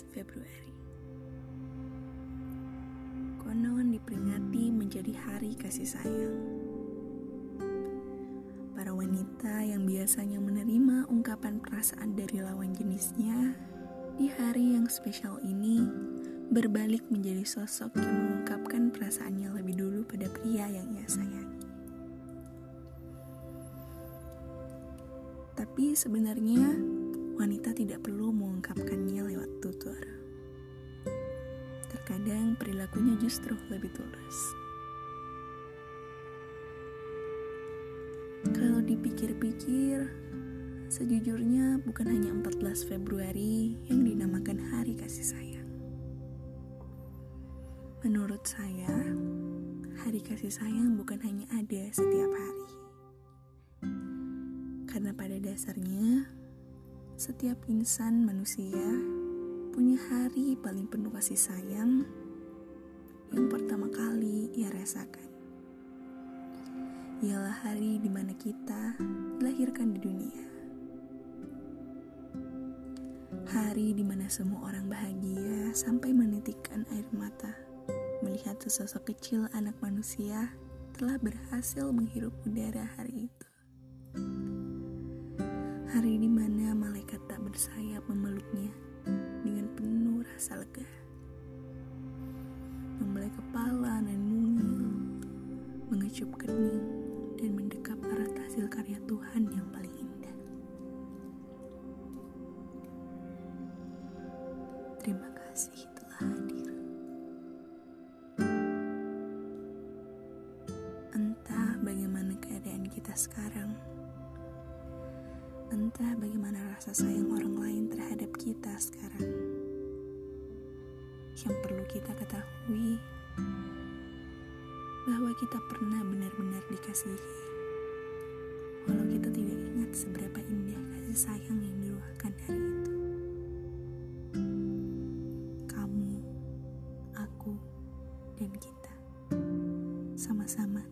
Februari. Konon diperingati menjadi hari kasih sayang. Para wanita yang biasanya menerima ungkapan perasaan dari lawan jenisnya di hari yang spesial ini berbalik menjadi sosok yang mengungkapkan perasaannya lebih dulu pada pria yang ia sayangi. Tapi sebenarnya wanita tidak perlu mengungkapkannya lewat tutur. Terkadang perilakunya justru lebih tulus. Kalau dipikir-pikir, sejujurnya bukan hanya 14 Februari yang dinamakan Hari Kasih Sayang. Menurut saya, Hari Kasih Sayang bukan hanya ada setiap hari. Karena pada dasarnya, setiap insan manusia punya hari paling penuh kasih sayang yang pertama kali ia rasakan. Ialah hari di mana kita dilahirkan di dunia. Hari di mana semua orang bahagia sampai menitikkan air mata melihat sesosok kecil anak manusia telah berhasil menghirup udara hari itu. Hari di rasa lega. Membelai kepala dan mungil, mengecup kening, dan mendekap erat hasil karya Tuhan yang paling indah. Terima kasih telah hadir. Entah bagaimana keadaan kita sekarang, entah bagaimana rasa sayang orang lain terhadap kita sekarang yang perlu kita ketahui bahwa kita pernah benar-benar dikasihi. Walau kita tidak ingat seberapa indah kasih sayang yang diluahkan hari itu. Kamu, aku, dan kita sama-sama